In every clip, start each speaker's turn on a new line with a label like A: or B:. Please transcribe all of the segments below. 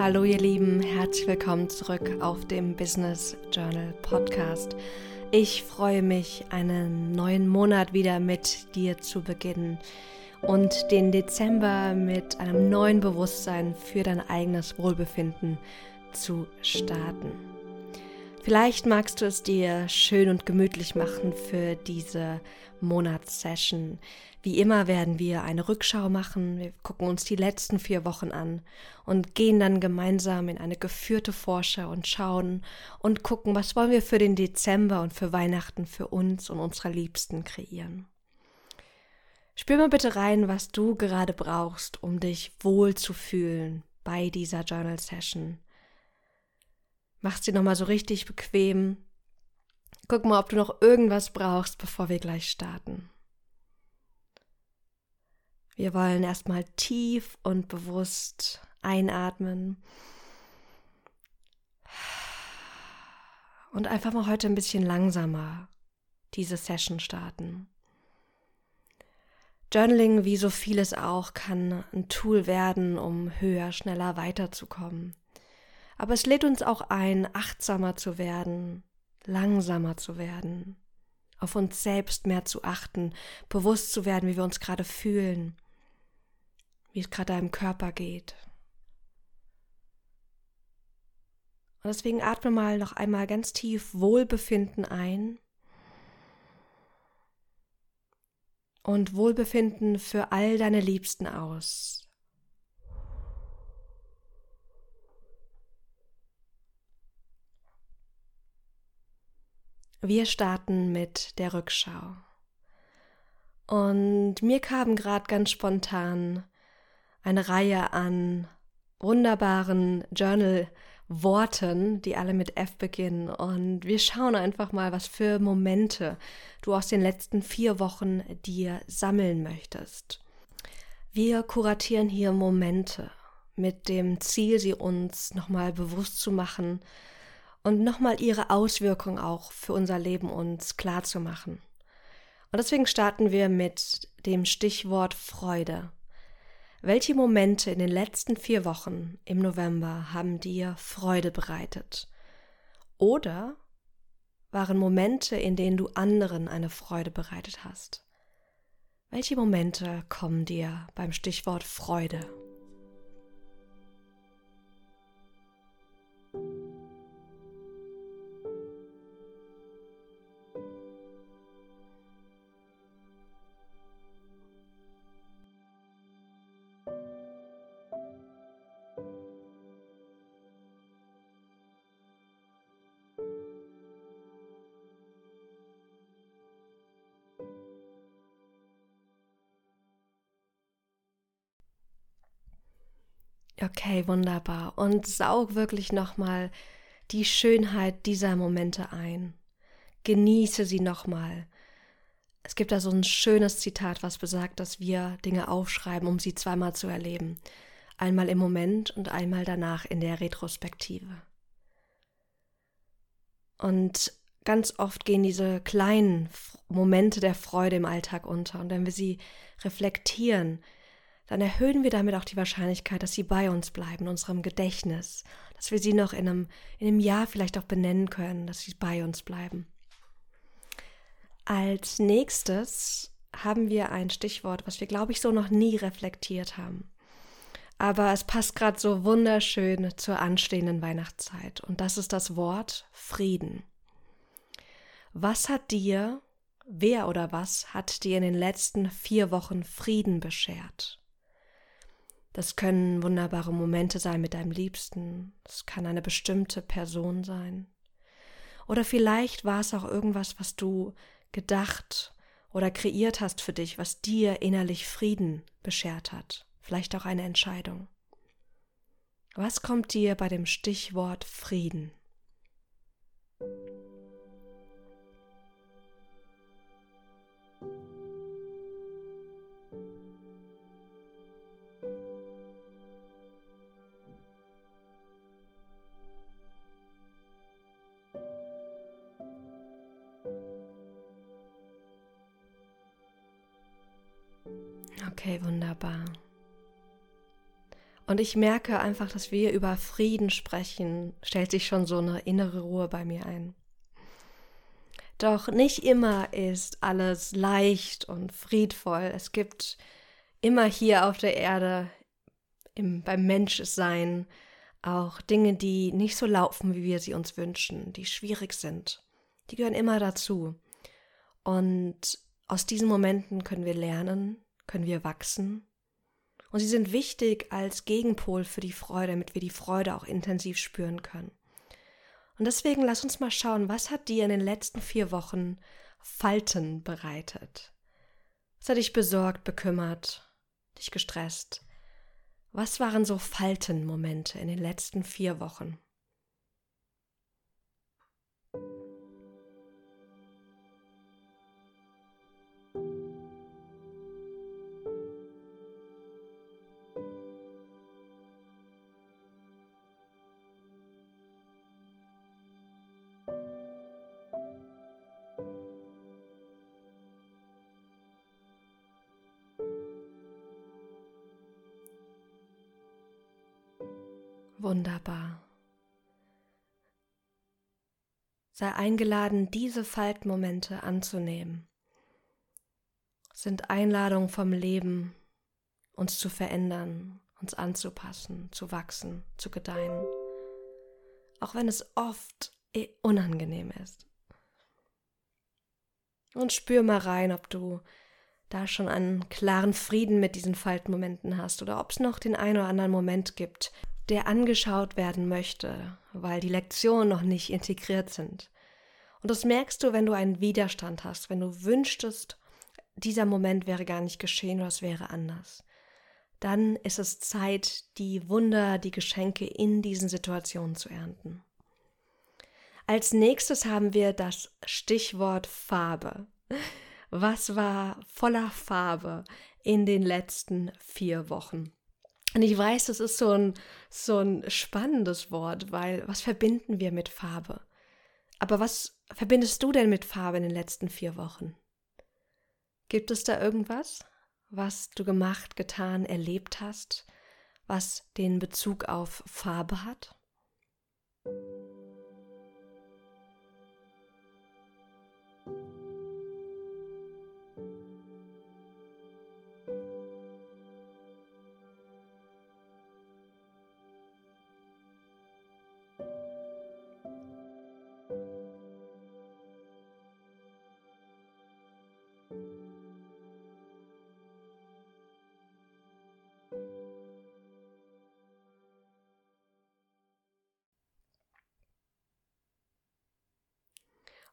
A: Hallo ihr Lieben, herzlich willkommen zurück auf dem Business Journal Podcast. Ich freue mich, einen neuen Monat wieder mit dir zu beginnen und den Dezember mit einem neuen Bewusstsein für dein eigenes Wohlbefinden zu starten. Vielleicht magst du es dir schön und gemütlich machen für diese Monatssession. Wie immer werden wir eine Rückschau machen. Wir gucken uns die letzten vier Wochen an und gehen dann gemeinsam in eine geführte Vorschau und schauen und gucken, was wollen wir für den Dezember und für Weihnachten für uns und unsere Liebsten kreieren. Spür mal bitte rein, was du gerade brauchst, um dich wohl zu fühlen bei dieser Journal Session. Mach's dir nochmal so richtig bequem. Guck mal, ob du noch irgendwas brauchst, bevor wir gleich starten. Wir wollen erstmal tief und bewusst einatmen. Und einfach mal heute ein bisschen langsamer diese Session starten. Journaling, wie so vieles auch, kann ein Tool werden, um höher, schneller weiterzukommen. Aber es lädt uns auch ein, achtsamer zu werden, langsamer zu werden, auf uns selbst mehr zu achten, bewusst zu werden, wie wir uns gerade fühlen wie es gerade deinem Körper geht. Und deswegen atme mal noch einmal ganz tief Wohlbefinden ein und Wohlbefinden für all deine Liebsten aus. Wir starten mit der Rückschau. Und mir kamen gerade ganz spontan eine Reihe an wunderbaren Journal-Worten, die alle mit F beginnen. Und wir schauen einfach mal, was für Momente du aus den letzten vier Wochen dir sammeln möchtest. Wir kuratieren hier Momente mit dem Ziel, sie uns nochmal bewusst zu machen und nochmal ihre Auswirkung auch für unser Leben uns klar zu machen. Und deswegen starten wir mit dem Stichwort Freude. Welche Momente in den letzten vier Wochen im November haben dir Freude bereitet? Oder waren Momente, in denen du anderen eine Freude bereitet hast? Welche Momente kommen dir beim Stichwort Freude? Okay, wunderbar. Und saug wirklich nochmal die Schönheit dieser Momente ein. Genieße sie nochmal. Es gibt da so ein schönes Zitat, was besagt, dass wir Dinge aufschreiben, um sie zweimal zu erleben. Einmal im Moment und einmal danach in der Retrospektive. Und ganz oft gehen diese kleinen Momente der Freude im Alltag unter. Und wenn wir sie reflektieren, dann erhöhen wir damit auch die Wahrscheinlichkeit, dass sie bei uns bleiben, in unserem Gedächtnis, dass wir sie noch in einem, in einem Jahr vielleicht auch benennen können, dass sie bei uns bleiben. Als nächstes haben wir ein Stichwort, was wir, glaube ich, so noch nie reflektiert haben. Aber es passt gerade so wunderschön zur anstehenden Weihnachtszeit. Und das ist das Wort Frieden. Was hat dir, wer oder was hat dir in den letzten vier Wochen Frieden beschert? Das können wunderbare Momente sein mit deinem Liebsten. Es kann eine bestimmte Person sein. Oder vielleicht war es auch irgendwas, was du gedacht oder kreiert hast für dich, was dir innerlich Frieden beschert hat. Vielleicht auch eine Entscheidung. Was kommt dir bei dem Stichwort Frieden? Okay, wunderbar. Und ich merke einfach, dass wir über Frieden sprechen, stellt sich schon so eine innere Ruhe bei mir ein. Doch nicht immer ist alles leicht und friedvoll. Es gibt immer hier auf der Erde, im, beim Menschsein, auch Dinge, die nicht so laufen, wie wir sie uns wünschen, die schwierig sind. Die gehören immer dazu. Und aus diesen Momenten können wir lernen, können wir wachsen und sie sind wichtig als Gegenpol für die Freude, damit wir die Freude auch intensiv spüren können. Und deswegen lass uns mal schauen, was hat dir in den letzten vier Wochen Falten bereitet? Was hat dich besorgt, bekümmert, dich gestresst? Was waren so Faltenmomente in den letzten vier Wochen? Wunderbar. Sei eingeladen, diese Faltmomente anzunehmen. Sind Einladungen vom Leben, uns zu verändern, uns anzupassen, zu wachsen, zu gedeihen. Auch wenn es oft eh unangenehm ist. Und spür mal rein, ob du da schon einen klaren Frieden mit diesen Faltmomenten hast oder ob es noch den einen oder anderen Moment gibt, der angeschaut werden möchte, weil die Lektionen noch nicht integriert sind. Und das merkst du, wenn du einen Widerstand hast, wenn du wünschtest, dieser Moment wäre gar nicht geschehen oder es wäre anders. Dann ist es Zeit, die Wunder, die Geschenke in diesen Situationen zu ernten. Als nächstes haben wir das Stichwort Farbe. Was war voller Farbe in den letzten vier Wochen? Und ich weiß, das ist so ein, so ein spannendes Wort, weil was verbinden wir mit Farbe? Aber was verbindest du denn mit Farbe in den letzten vier Wochen? Gibt es da irgendwas, was du gemacht, getan, erlebt hast, was den Bezug auf Farbe hat?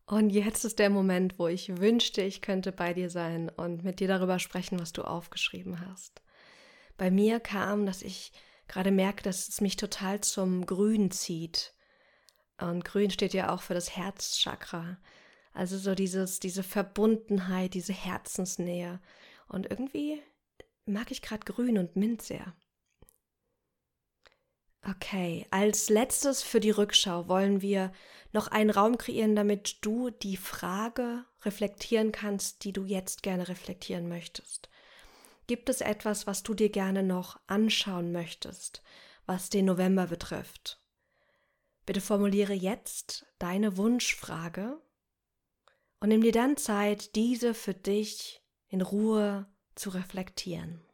A: Und jetzt ist der Moment, wo ich wünschte, ich könnte bei dir sein und mit dir darüber sprechen, was du aufgeschrieben hast. Bei mir kam, dass ich gerade merke, dass es mich total zum Grün zieht. Und Grün steht ja auch für das Herzchakra. Also so dieses, diese Verbundenheit, diese Herzensnähe. Und irgendwie mag ich gerade Grün und Mint sehr. Okay, als letztes für die Rückschau wollen wir noch einen Raum kreieren, damit du die Frage reflektieren kannst, die du jetzt gerne reflektieren möchtest. Gibt es etwas, was du dir gerne noch anschauen möchtest, was den November betrifft? Bitte formuliere jetzt deine Wunschfrage und nimm dir dann Zeit, diese für dich in Ruhe zu reflektieren.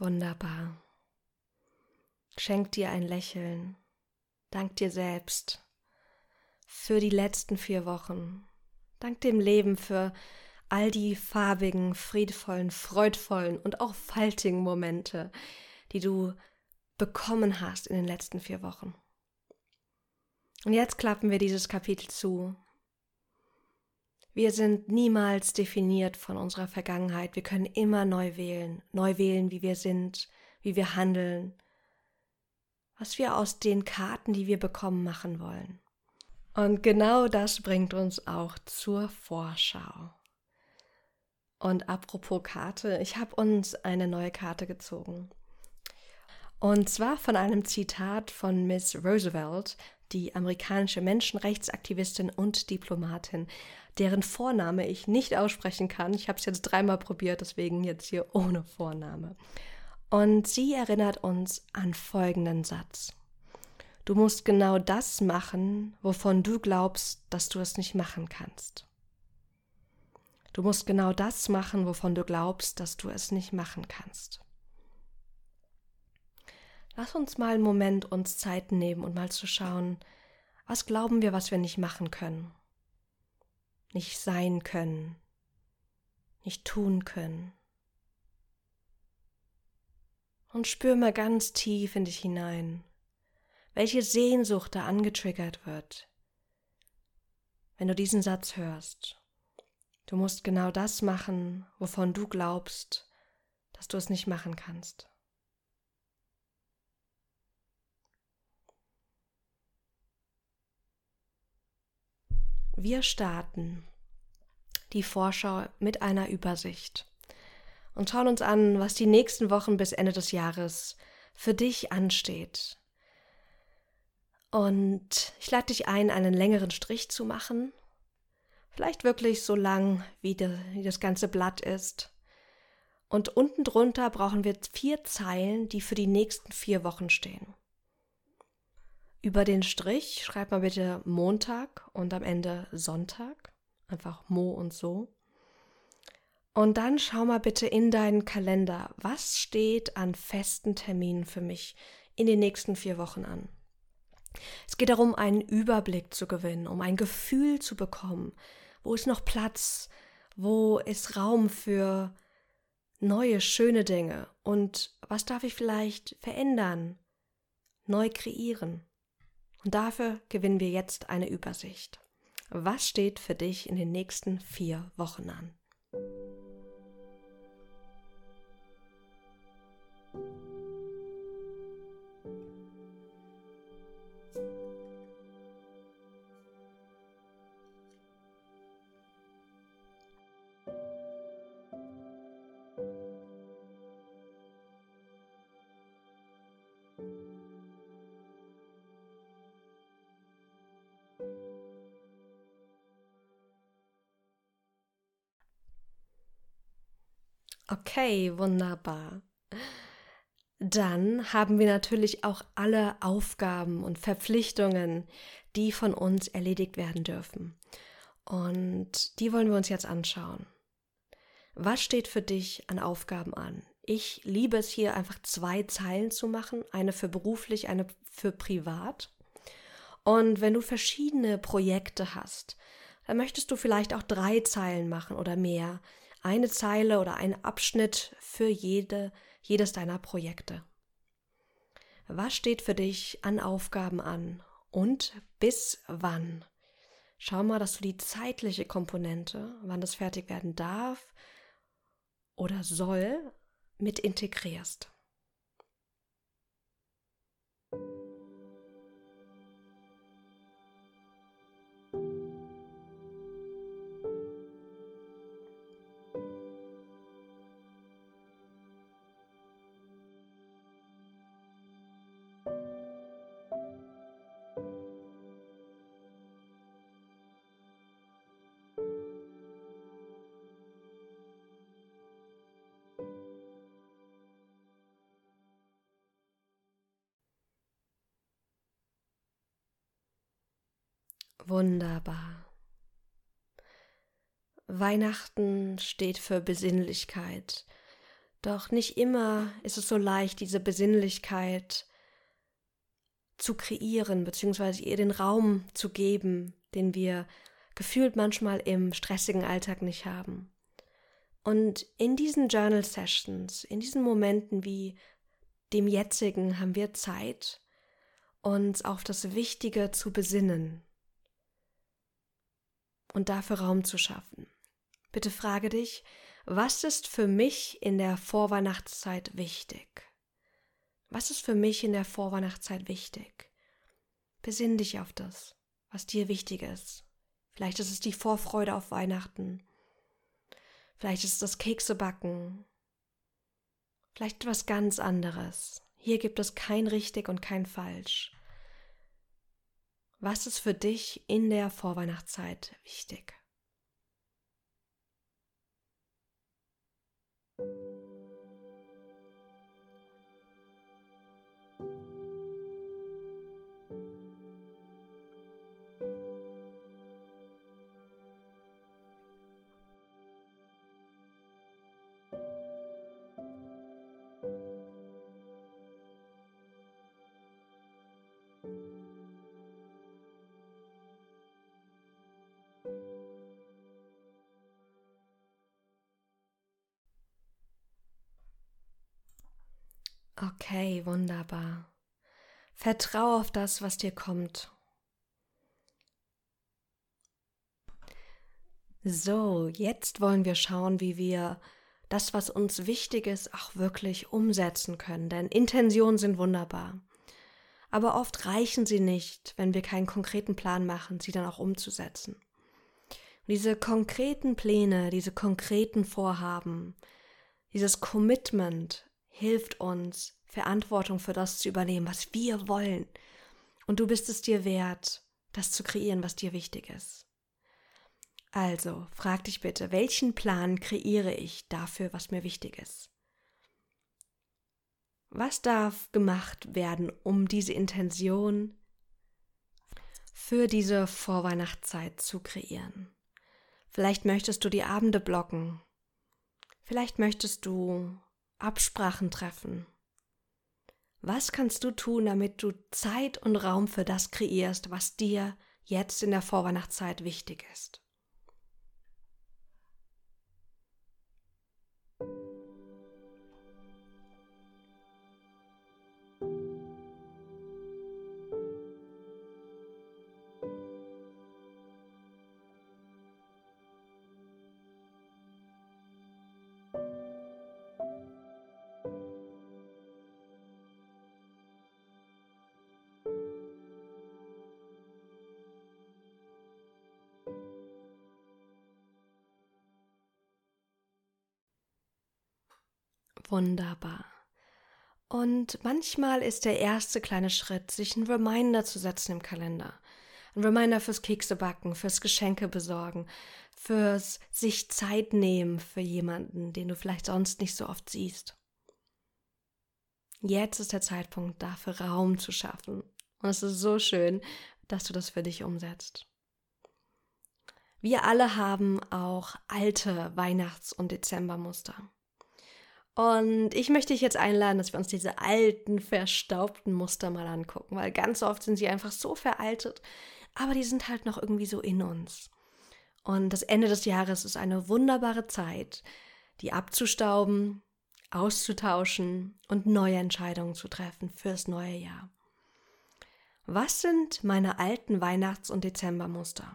A: Wunderbar. Schenk dir ein Lächeln. Dank dir selbst für die letzten vier Wochen. Dank dem Leben für all die farbigen, friedvollen, freudvollen und auch faltigen Momente, die du bekommen hast in den letzten vier Wochen. Und jetzt klappen wir dieses Kapitel zu wir sind niemals definiert von unserer Vergangenheit. Wir können immer neu wählen, neu wählen, wie wir sind, wie wir handeln, was wir aus den Karten, die wir bekommen, machen wollen. Und genau das bringt uns auch zur Vorschau. Und apropos Karte, ich habe uns eine neue Karte gezogen. Und zwar von einem Zitat von Miss Roosevelt, die amerikanische Menschenrechtsaktivistin und Diplomatin, deren Vorname ich nicht aussprechen kann. Ich habe es jetzt dreimal probiert, deswegen jetzt hier ohne Vorname. Und sie erinnert uns an folgenden Satz. Du musst genau das machen, wovon du glaubst, dass du es nicht machen kannst. Du musst genau das machen, wovon du glaubst, dass du es nicht machen kannst. Lass uns mal einen Moment uns Zeit nehmen und mal zu schauen, was glauben wir, was wir nicht machen können, nicht sein können, nicht tun können. Und spür mal ganz tief in dich hinein, welche Sehnsucht da angetriggert wird, wenn du diesen Satz hörst. Du musst genau das machen, wovon du glaubst, dass du es nicht machen kannst. Wir starten die Vorschau mit einer Übersicht und schauen uns an, was die nächsten Wochen bis Ende des Jahres für dich ansteht. Und ich lade dich ein, einen längeren Strich zu machen. Vielleicht wirklich so lang, wie, das ganze Blatt ist. Und unten drunter brauchen wir vier Zeilen, die für die nächsten vier Wochen stehen. Über den Strich schreib mal bitte Montag und am Ende Sonntag. Einfach Mo und so. Und dann schau mal bitte in deinen Kalender, was steht an festen Terminen für mich in den nächsten vier Wochen an. Es geht darum, einen Überblick zu gewinnen, um ein Gefühl zu bekommen. Wo ist noch Platz? Wo ist Raum für neue, schöne Dinge? Und was darf ich vielleicht verändern, neu kreieren? Und dafür gewinnen wir jetzt eine Übersicht. Was steht für dich in den nächsten vier Wochen an? Okay, wunderbar. Dann haben wir natürlich auch alle Aufgaben und Verpflichtungen, die von uns erledigt werden dürfen. Und die wollen wir uns jetzt anschauen. Was steht für dich an Aufgaben an? Ich liebe es hier einfach zwei Zeilen zu machen, eine für beruflich, eine für privat. Und wenn du verschiedene Projekte hast, dann möchtest du vielleicht auch drei Zeilen machen oder mehr, eine Zeile oder ein Abschnitt für jede, jedes deiner Projekte. Was steht für dich an Aufgaben an und bis wann? Schau mal, dass du die zeitliche Komponente, wann das fertig werden darf oder soll, mit integrierst. Wunderbar. Weihnachten steht für Besinnlichkeit. Doch nicht immer ist es so leicht, diese Besinnlichkeit zu kreieren, beziehungsweise ihr den Raum zu geben, den wir gefühlt manchmal im stressigen Alltag nicht haben. Und in diesen Journal Sessions, in diesen Momenten wie dem jetzigen, haben wir Zeit, uns auf das Wichtige zu besinnen, und dafür Raum zu schaffen. Bitte frage dich, was ist für mich in der Vorweihnachtszeit wichtig? Was ist für mich in der Vorweihnachtszeit wichtig? Besinn dich auf das, was dir wichtig ist. Vielleicht ist es die Vorfreude auf Weihnachten. Vielleicht ist es das Keksebacken. Vielleicht etwas ganz anderes. Hier gibt es kein richtig und kein falsch. Was ist für dich in der Vorweihnachtszeit wichtig? Okay, wunderbar. Vertrau auf das, was dir kommt. So, jetzt wollen wir schauen, wie wir das, was uns wichtig ist, auch wirklich umsetzen können. Denn Intentionen sind wunderbar. Aber oft reichen sie nicht, wenn wir keinen konkreten Plan machen, sie dann auch umzusetzen. Und diese konkreten Pläne, diese konkreten Vorhaben, dieses Commitment hilft uns, Verantwortung für das zu übernehmen, was wir wollen. Und du bist es dir wert, das zu kreieren, was dir wichtig ist. Also, frag dich bitte, welchen Plan kreiere ich dafür, was mir wichtig ist? Was darf gemacht werden, um diese Intention für diese Vorweihnachtszeit zu kreieren? Vielleicht möchtest du die Abende blocken. Vielleicht möchtest du Absprachen treffen. Was kannst du tun, damit du Zeit und Raum für das kreierst, was dir jetzt in der Vorweihnachtszeit wichtig ist? Wunderbar. Und manchmal ist der erste kleine Schritt, sich einen Reminder zu setzen im Kalender. Ein Reminder fürs Kekse backen, fürs Geschenke besorgen, fürs sich Zeit nehmen für jemanden, den du vielleicht sonst nicht so oft siehst. Jetzt ist der Zeitpunkt, dafür Raum zu schaffen. Und es ist so schön, dass du das für dich umsetzt. Wir alle haben auch alte Weihnachts- und Dezembermuster. Und ich möchte dich jetzt einladen, dass wir uns diese alten, verstaubten Muster mal angucken, weil ganz oft sind sie einfach so veraltet, aber die sind halt noch irgendwie so in uns. Und das Ende des Jahres ist eine wunderbare Zeit, die abzustauben, auszutauschen und neue Entscheidungen zu treffen fürs neue Jahr. Was sind meine alten Weihnachts- und Dezembermuster?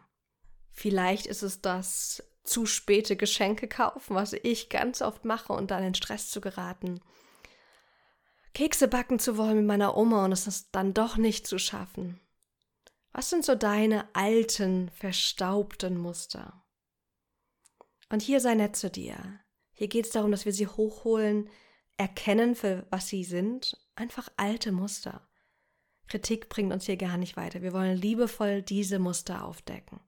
A: Vielleicht ist es das zu späte Geschenke kaufen, was ich ganz oft mache und dann in Stress zu geraten. Kekse backen zu wollen mit meiner Oma und es ist dann doch nicht zu schaffen. Was sind so deine alten, verstaubten Muster? Und hier sei nett zu dir. Hier geht es darum, dass wir sie hochholen, erkennen, für was sie sind. Einfach alte Muster. Kritik bringt uns hier gar nicht weiter. Wir wollen liebevoll diese Muster aufdecken.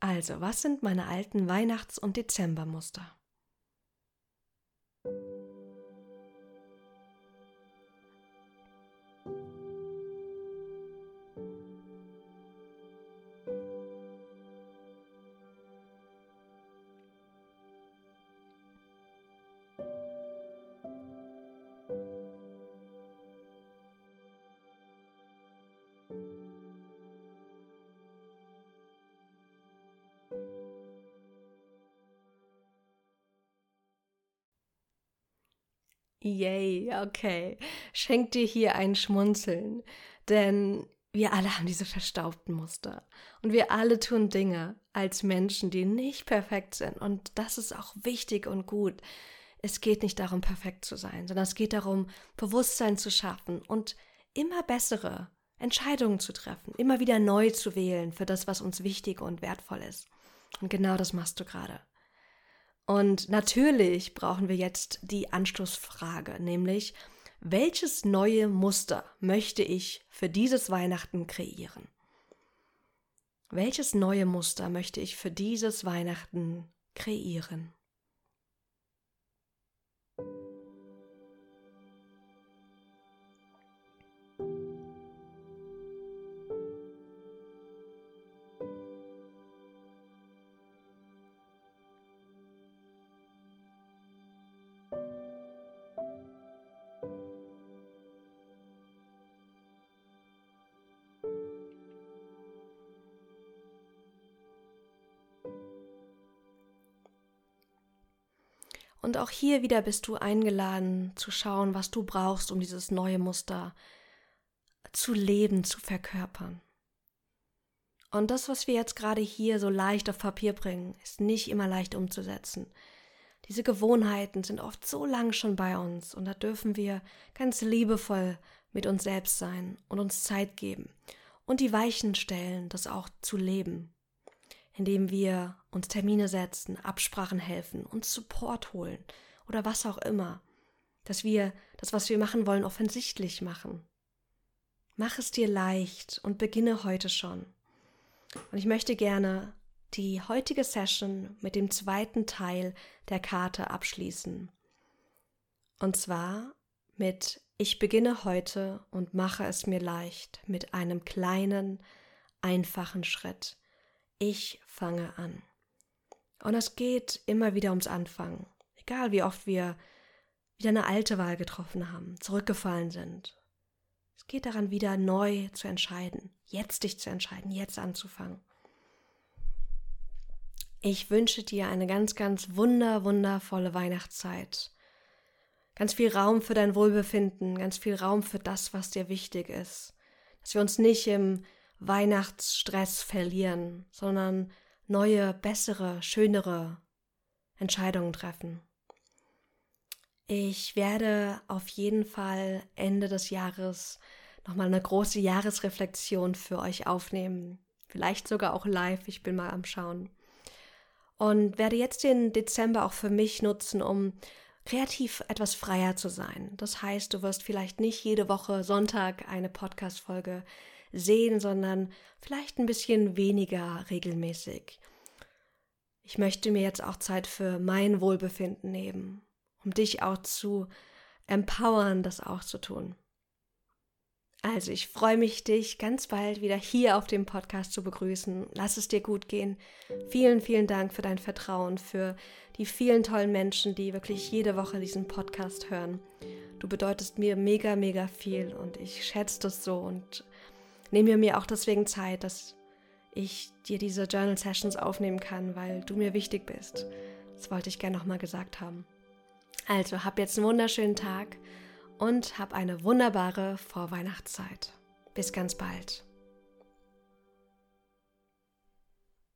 A: Also, was sind meine alten Weihnachts- und Dezembermuster? Yay, okay. Schenk dir hier ein Schmunzeln, denn wir alle haben diese verstaubten Muster und wir alle tun Dinge als Menschen, die nicht perfekt sind und das ist auch wichtig und gut. es geht nicht darum, perfekt zu sein, sondern es geht darum, Bewusstsein zu schaffen und immer bessere Entscheidungen zu treffen, immer wieder neu zu wählen für das, was uns wichtig und wertvoll ist. Und genau das machst du gerade. Und natürlich brauchen wir jetzt die Anschlussfrage, nämlich, welches neue Muster möchte ich für dieses Weihnachten kreieren? Welches neue Muster möchte ich für dieses Weihnachten kreieren? Und auch hier wieder bist du eingeladen zu schauen, was du brauchst, um dieses neue Muster zu leben, zu verkörpern. Und das, was wir jetzt gerade hier so leicht auf Papier bringen, ist nicht immer leicht umzusetzen. Diese Gewohnheiten sind oft so lang schon bei uns und da dürfen wir ganz liebevoll mit uns selbst sein und uns Zeit geben und die Weichen stellen, das auch zu leben indem wir uns Termine setzen, Absprachen helfen, uns Support holen oder was auch immer. Dass wir das, was wir machen wollen, offensichtlich machen. Mach es dir leicht und beginne heute schon. Und ich möchte gerne die heutige Session mit dem zweiten Teil der Karte abschließen. Und zwar mit Ich beginne heute und mache es mir leicht mit einem kleinen, einfachen Schritt. Ich fange an. Und es geht immer wieder ums Anfangen. Egal wie oft wir wieder eine alte Wahl getroffen haben, zurückgefallen sind. Es geht daran, wieder neu zu entscheiden, jetzt dich zu entscheiden, jetzt anzufangen. Ich wünsche dir eine ganz, ganz wunder, wundervolle Weihnachtszeit. Ganz viel Raum für dein Wohlbefinden, ganz viel Raum für das, was dir wichtig ist. Dass wir uns nicht im Weihnachtsstress verlieren, sondern neue, bessere, schönere Entscheidungen treffen. Ich werde auf jeden Fall Ende des Jahres nochmal eine große Jahresreflexion für euch aufnehmen. Vielleicht sogar auch live, ich bin mal am Schauen. Und werde jetzt den Dezember auch für mich nutzen, um kreativ etwas freier zu sein. Das heißt, du wirst vielleicht nicht jede Woche Sonntag eine Podcast-Folge sehen, sondern vielleicht ein bisschen weniger regelmäßig. Ich möchte mir jetzt auch Zeit für mein Wohlbefinden nehmen, um dich auch zu empowern, das auch zu tun. Also ich freue mich, dich ganz bald wieder hier auf dem Podcast zu begrüßen. Lass es dir gut gehen. Vielen, vielen Dank für dein Vertrauen, für die vielen tollen Menschen, die wirklich jede Woche diesen Podcast hören. Du bedeutest mir mega, mega viel und ich schätze das so und nehme mir auch deswegen Zeit, dass ich dir diese Journal Sessions aufnehmen kann, weil du mir wichtig bist. Das wollte ich gerne nochmal gesagt haben. Also, hab jetzt einen wunderschönen Tag und hab eine wunderbare Vorweihnachtszeit. Bis ganz bald.